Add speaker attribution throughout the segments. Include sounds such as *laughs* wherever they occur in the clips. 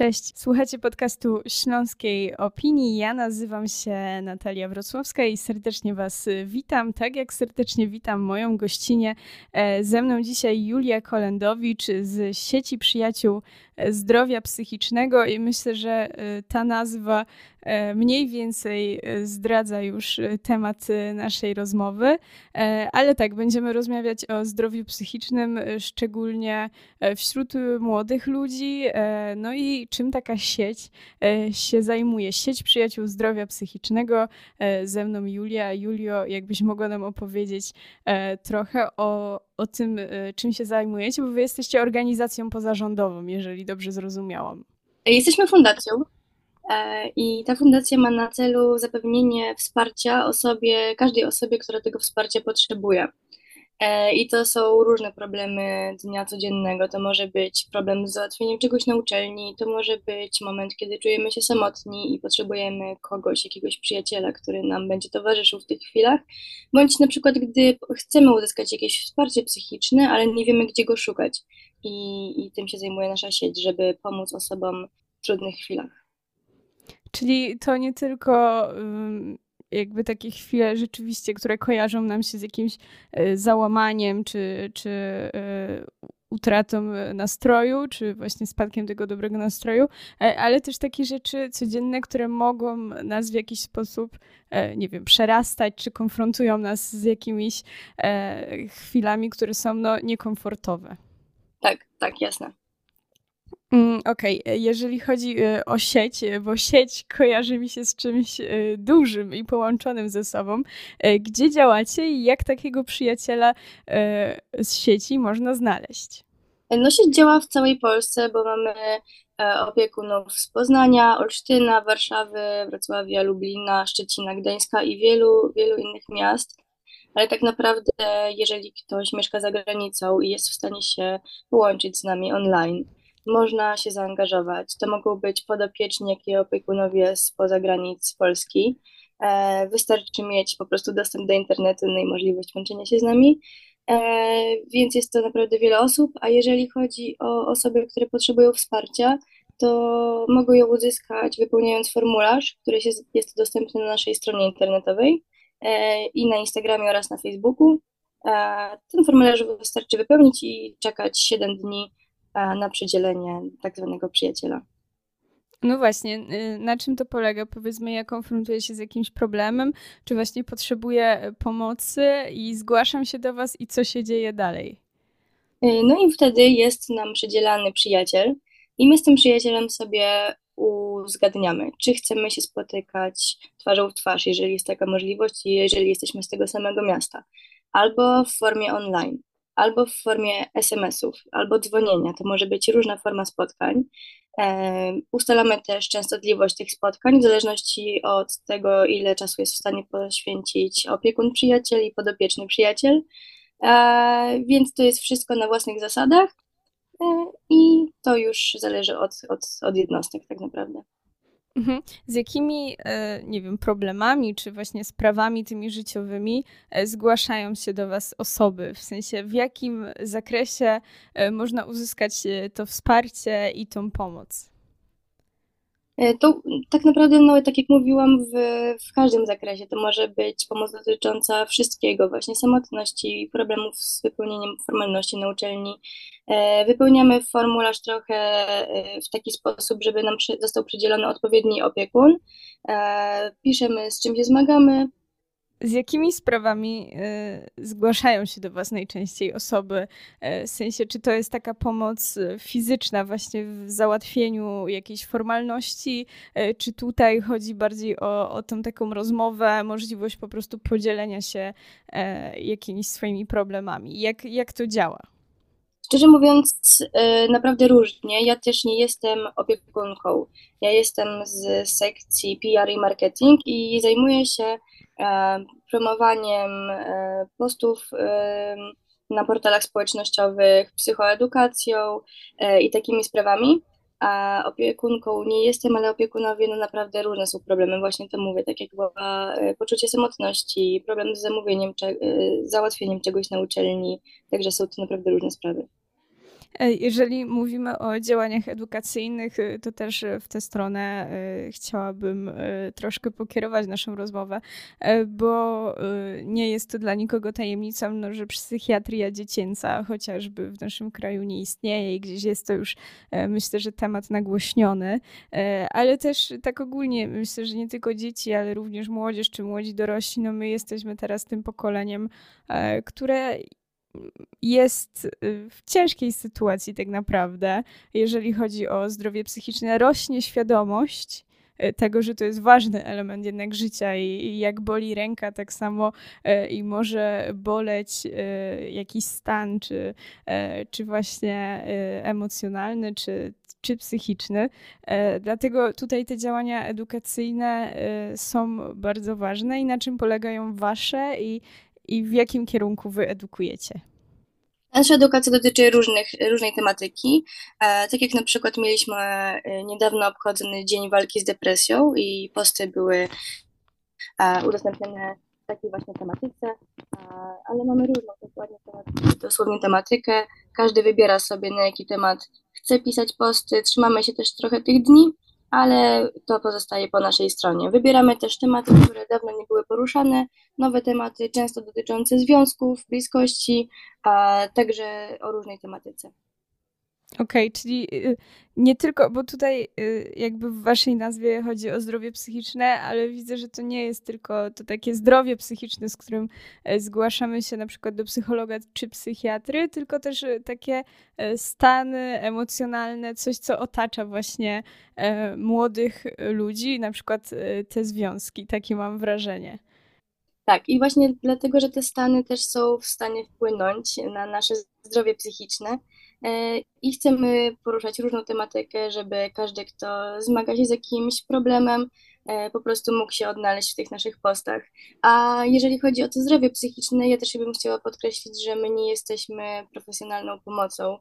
Speaker 1: Cześć, słuchacie podcastu Śląskiej Opinii. Ja nazywam się Natalia Wrocławska i serdecznie Was witam. Tak jak serdecznie witam moją gościnę. E, ze mną dzisiaj Julia Kolendowicz z sieci przyjaciół zdrowia psychicznego i myślę, że e, ta nazwa e, mniej więcej e, zdradza już temat naszej rozmowy, ale tak, będziemy rozmawiać o zdrowiu psychicznym, szczególnie wśród młodych ludzi, no i czym taka sieć się zajmuje. Sieć Przyjaciół Zdrowia Psychicznego, ze mną Julia. Julio, jakbyś mogła nam opowiedzieć trochę o, o tym, e, czym się zajmujecie, bo wy jesteście organizacją pozarządową, jeżeli dobrze zrozumiałam.
Speaker 2: Jesteśmy fundacją e, i ta fundacja ma na celu zapewnienie wsparcia osobie, każdej osobie, która tego wsparcia potrzebuje. E, I to są różne problemy dnia codziennego. To może być problem z załatwieniem czegoś na uczelni, to może być moment, kiedy czujemy się samotni i potrzebujemy kogoś, jakiegoś przyjaciela, który nam będzie towarzyszył w tych chwilach, bądź na przykład, gdy chcemy uzyskać jakieś wsparcie psychiczne, ale nie wiemy, gdzie go szukać. I, i tym się zajmuje nasza sieć, żeby pomóc osobom w trudnych chwilach.
Speaker 1: Czyli to nie tylko jakby takie chwile rzeczywiście, które kojarzą nam się z jakimś e, załamaniem, czy, czy e, utratą nastroju, czy właśnie spadkiem tego dobrego nastroju, e, ale też takie rzeczy codzienne, które mogą nas w jakiś sposób, nie wiem, przerastać, czy konfrontują nas z jakimiś chwilami, które są no, niekomfortowe.
Speaker 2: Tak, tak, jasne.
Speaker 1: Mm, okej, okay. jeżeli chodzi y, o sieć, y, bo sieć kojarzy mi się z czymś dużym i połączonym ze sobą, gdzie działacie i jak takiego przyjaciela z sieci można znaleźć?
Speaker 2: No sieć działa w całej Polsce, bo mamy e, opiekunów z Poznania, Olsztyna, Warszawy, Wrocławia, Lublina, Szczecina, Gdańska i wielu, wielu innych miast. Ale tak naprawdę, jeżeli ktoś mieszka za granicą i jest w stanie się połączyć z nami online, można się zaangażować. To mogą być podopieczni, jak i opiekunowie spoza granic Polski. E, wystarczy mieć po prostu dostęp do internetu no i możliwość łączenia się z nami. E, więc jest to naprawdę wiele osób, a jeżeli chodzi o osoby, które potrzebują wsparcia, to mogą ją uzyskać wypełniając formularz, który jest dostępny na naszej stronie internetowej e, i na Instagramie oraz na Facebooku. Ten formularz wystarczy wypełnić i czekać 7 dni na przydzielenie tak zwanego przyjaciela.
Speaker 1: No właśnie, y, na czym to polega? Powiedzmy, ja konfrontuję się z jakimś problemem, czy właśnie potrzebuję pomocy i zgłaszam się do Was i co się dzieje dalej?
Speaker 2: Y, no i wtedy jest nam przydzielany przyjaciel i my z tym przyjacielem sobie uzgadniamy, czy chcemy się spotykać twarzą w twarz, jeżeli jest taka możliwość i jeżeli jesteśmy z tego samego miasta, albo w formie online albo w formie SMS-ów, albo dzwonienia. To może być różna forma spotkań. E, ustalamy też częstotliwość tych spotkań w zależności od tego, ile czasu jest w stanie poświęcić opiekun przyjaciel i podopieczny przyjaciel. E, więc to jest wszystko na własnych zasadach e, i to już zależy od, od, od jednostek tak naprawdę.
Speaker 1: Mhm. Z jakimi, e, nie wiem, problemami czy właśnie sprawami tymi życiowymi e, zgłaszają się do Was osoby? W sensie, w jakim zakresie e, można uzyskać to wsparcie i tą pomoc?
Speaker 2: E, to tak naprawdę, no, tak jak mówiłam, w, w każdym zakresie to może być pomoc dotycząca wszystkiego, właśnie samotności, problemów z wypełnieniem formalności na uczelni. E, wypełniamy formularz trochę e, w taki sposób, żeby nam został przydzielony odpowiedni opiekun. Piszemy, z czym się zmagamy,
Speaker 1: z jakimi sprawami y, zgłaszają się do Was najczęściej osoby? Y, w sensie, czy to jest taka pomoc fizyczna, właśnie w załatwieniu jakiejś formalności, y, czy tutaj chodzi bardziej o, o tą taką rozmowę, możliwość po prostu podzielenia się jakimiś swoimi problemami? Jak, jak to działa?
Speaker 2: Szczerze mówiąc, naprawdę różnie. Ja też nie jestem opiekunką. Ja jestem z sekcji PR i marketing i zajmuję się E, promowaniem e, postów e, na portalach społecznościowych, psychoedukacją i takimi sprawami. A opiekunką nie jestem, ale opiekunowie no naprawdę różne są problemy. Właśnie to mówię, tak jak było poczucie samotności, problem z zamówieniem, załatwieniem czegoś na uczelni, także są to naprawdę różne sprawy.
Speaker 1: E, jeżeli mówimy o działaniach edukacyjnych, y, to też w tę stronę chciałabym troszkę pokierować naszą rozmowę, e, bo nie jest to dla nikogo tajemnicą, no, że psychiatria dziecięca chociażby w naszym kraju nie istnieje i gdzieś jest to już e, myślę, że temat nagłośniony, ale też tak ogólnie myślę, że nie tylko dzieci, ale również młodzież czy młodzi dorośli, no my jesteśmy teraz tym pokoleniem, które jest y, w ciężkiej sytuacji tak naprawdę, jeżeli chodzi o zdrowie psychiczne. Rośnie świadomość y, tego, że to jest ważny element jednak życia i jak boli ręka, tak samo y, i może boleć jakiś stan, czy, czy właśnie emocjonalny, czy, czy psychiczny. Dlatego tutaj te działania edukacyjne są bardzo ważne i na czym polegają wasze i i w jakim kierunku wy edukujecie?
Speaker 2: Nasza edukacja dotyczy różnych, różnej tematyki. E, tak jak na przykład mieliśmy e, niedawno obchodzony Dzień Walki z Depresją i posty były e, udostępnione w takiej właśnie tematyce, ale mamy różną dokładnie tematykę, dosłownie tematykę. Każdy wybiera sobie na jaki temat chce pisać posty. Trzymamy się też trochę tych dni, ale to pozostaje po naszej stronie. Wybieramy też tematy, które dawno nie były poruszane, nowe tematy, często dotyczące związków, bliskości, a także o różnej tematyce.
Speaker 1: Okej, okay, czyli y, nie tylko, bo tutaj y, jakby w waszej nazwie chodzi o zdrowie psychiczne, ale widzę, że to nie jest tylko to takie zdrowie psychiczne, z którym e, zgłaszamy się na przykład do psychologa czy psychiatry, tylko też e, takie e, stany emocjonalne, coś, co otacza właśnie młodych ludzi, na przykład te związki, takie mam wrażenie.
Speaker 2: Tak, i właśnie dlatego, że te stany też są w stanie wpłynąć na nasze zdrowie psychiczne e, i chcemy poruszać różną tematykę, żeby każdy, kto zmaga się z jakimś problemem, E, po prostu mógł się odnaleźć w tych naszych postach. A jeżeli chodzi o to zdrowie psychiczne, ja też bym chciała podkreślić, że my nie jesteśmy profesjonalną pomocą,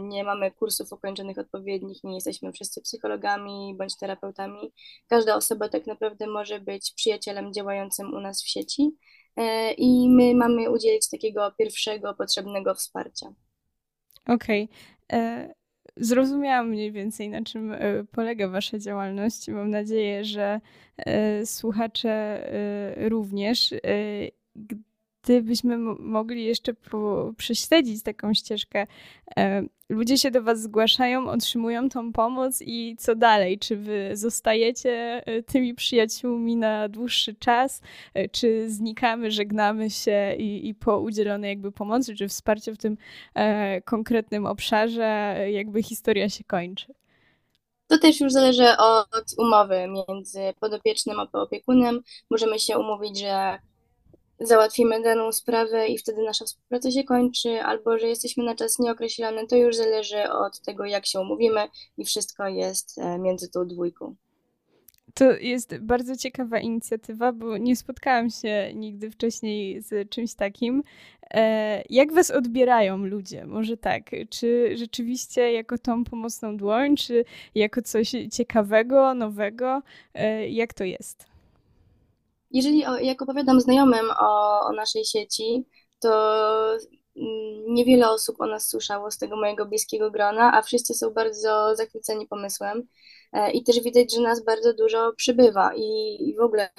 Speaker 2: nie mamy kursów ukończonych odpowiednich, nie jesteśmy wszyscy psychologami bądź terapeutami. Każda osoba tak naprawdę może być przyjacielem działającym u nas w sieci e, i my mamy udzielić takiego pierwszego potrzebnego wsparcia.
Speaker 1: Okej. Okay. E, zrozumiałam mniej więcej, na czym e, polega Wasza działalność. Mam nadzieję, że e, słuchacze również. Gdybyśmy mogli jeszcze prześledzić taką ścieżkę, ludzie się do Was zgłaszają, otrzymują tą pomoc i co dalej? Czy Wy zostajecie tymi przyjaciółmi na dłuższy czas, czy znikamy, żegnamy się i, i po udzielonej jakby pomocy, czy wsparciu w tym e, konkretnym obszarze jakby historia się kończy?
Speaker 2: To też już zależy od umowy między podopiecznym a opiekunem. Możemy się umówić, że załatwimy daną sprawę i wtedy nasza współpraca się kończy, albo że jesteśmy na czas nieokreślony, to już zależy od tego, jak się umówimy i wszystko jest e, między tą dwójką.
Speaker 1: To jest bardzo ciekawa inicjatywa, bo nie spotkałam się nigdy wcześniej z czymś takim. E, jak was odbierają ludzie? Może tak, czy rzeczywiście jako tą pomocną dłoń, czy jako coś ciekawego, nowego? E, jak to jest?
Speaker 2: Jeżeli o, jak opowiadam znajomym o, o naszej sieci, to mm, niewiele osób o nas słyszało z tego mojego bliskiego grona, a wszyscy są bardzo zachwyceni pomysłem. E, I też widać, że nas bardzo dużo przybywa i, w ogóle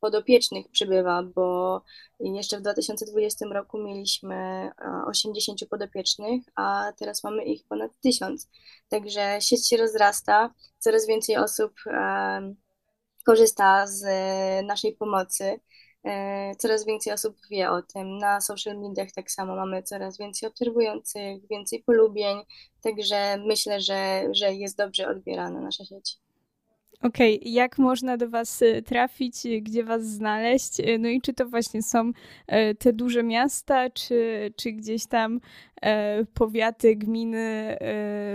Speaker 2: podopiecznych przybywa, bo jeszcze w 2020 roku mieliśmy 80 podopiecznych, a teraz mamy ich ponad 1000. Także sieć się rozrasta, coraz więcej osób korzysta z e, naszej pomocy. E, coraz więcej osób wie o tym. Na social mediach tak samo mamy coraz więcej obserwujących, więcej polubień, także myślę, że, że jest dobrze odbierana nasza sieć.
Speaker 1: Okej, okay. jak można do Was e, trafić, gdzie Was znaleźć? No i czy to właśnie są te duże miasta, czy, czy gdzieś tam powiaty, gminy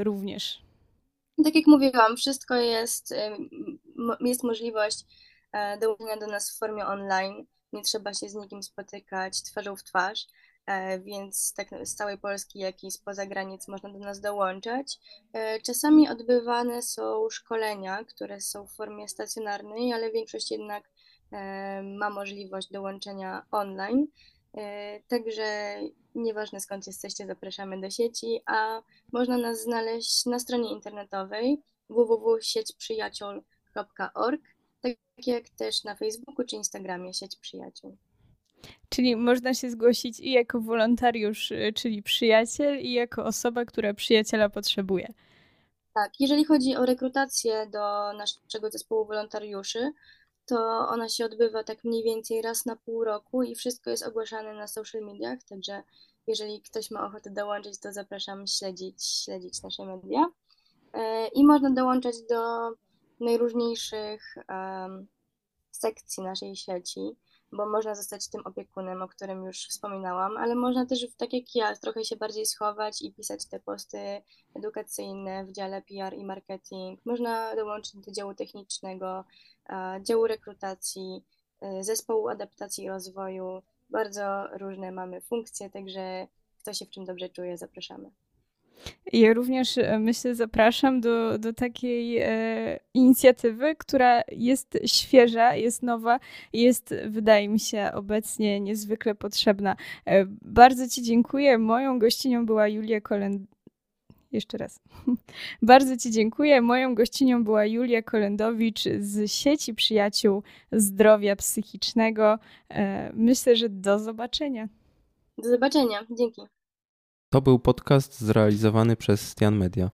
Speaker 1: również?
Speaker 2: Tak jak mówiłam, wszystko jest, jest możliwość e, dołączenia do nas w formie online. Nie trzeba się z nikim spotykać twarzą w twarz, e, więc tak z całej Polski, jak i spoza granic można do nas dołączać. E, czasami odbywane są szkolenia, które są w formie stacjonarnej, ale większość jednak ma możliwość dołączenia online. Także nieważne skąd jesteście, zapraszamy do sieci, a można nas znaleźć na stronie internetowej www.siećprzyjaciół.org, tak jak też na Facebooku czy Instagramie Sieć Przyjaciół.
Speaker 1: Czyli można się zgłosić i jako wolontariusz, y, czyli przyjaciel, i jako osoba, która przyjaciela potrzebuje.
Speaker 2: Tak, jeżeli chodzi o rekrutację do naszego zespołu wolontariuszy, to ona się odbywa tak mniej więcej raz na pół roku i wszystko jest ogłaszane na social mediach, także jeżeli ktoś ma ochotę dołączyć, to zapraszam śledzić, śledzić nasze media. E, I można dołączać do najróżniejszych um, sekcji naszej sieci bo można zostać tym opiekunem, o którym już wspominałam, ale można też, tak jak ja, trochę się bardziej schować i pisać te posty edukacyjne w dziale PR i marketing. Można dołączyć do działu technicznego, działu rekrutacji, y, zespołu adaptacji i rozwoju. Bardzo różne mamy funkcje, także kto się w czym dobrze czuje, zapraszamy.
Speaker 1: Ja również e, myślę, zapraszam do, do takiej e, inicjatywy, która jest świeża, jest nowa, jest, wydaje mi się, obecnie niezwykle potrzebna. E, bardzo Ci dziękuję. Moją gościnią była Julia Kolend. Jeszcze raz. *laughs* Bardzo Ci dziękuję. Moją gościnią była Julia Kolendowicz z sieci przyjaciół zdrowia psychicznego. E, myślę, że do zobaczenia.
Speaker 2: Do zobaczenia. Dzięki.
Speaker 3: To był podcast zrealizowany przez Stian Media.